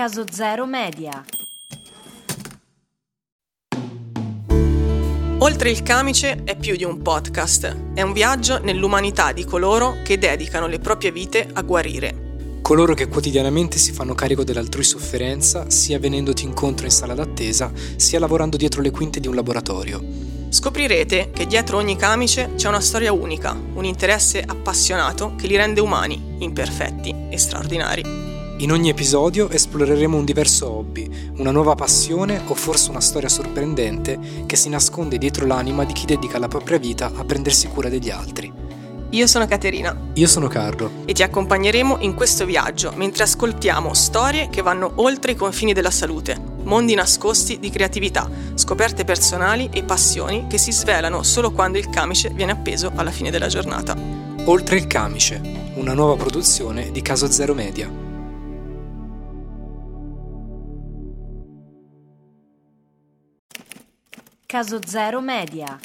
Caso Zero Media. Oltre il camice è più di un podcast, è un viaggio nell'umanità di coloro che dedicano le proprie vite a guarire. Coloro che quotidianamente si fanno carico dell'altrui sofferenza, sia venendoti incontro in sala d'attesa, sia lavorando dietro le quinte di un laboratorio. Scoprirete che dietro ogni camice c'è una storia unica, un interesse appassionato che li rende umani, imperfetti e straordinari. In ogni episodio esploreremo un diverso hobby, una nuova passione o forse una storia sorprendente che si nasconde dietro l'anima di chi dedica la propria vita a prendersi cura degli altri. Io sono Caterina Io sono Carlo. e ti accompagneremo in questo viaggio mentre ascoltiamo storie che vanno oltre i confini della salute, mondi nascosti di creatività, scoperte personali e passioni che si svelano solo quando il camice viene appeso alla fine della giornata. Oltre il camice, una nuova produzione di Caso Zero Media. Caso Zero Media.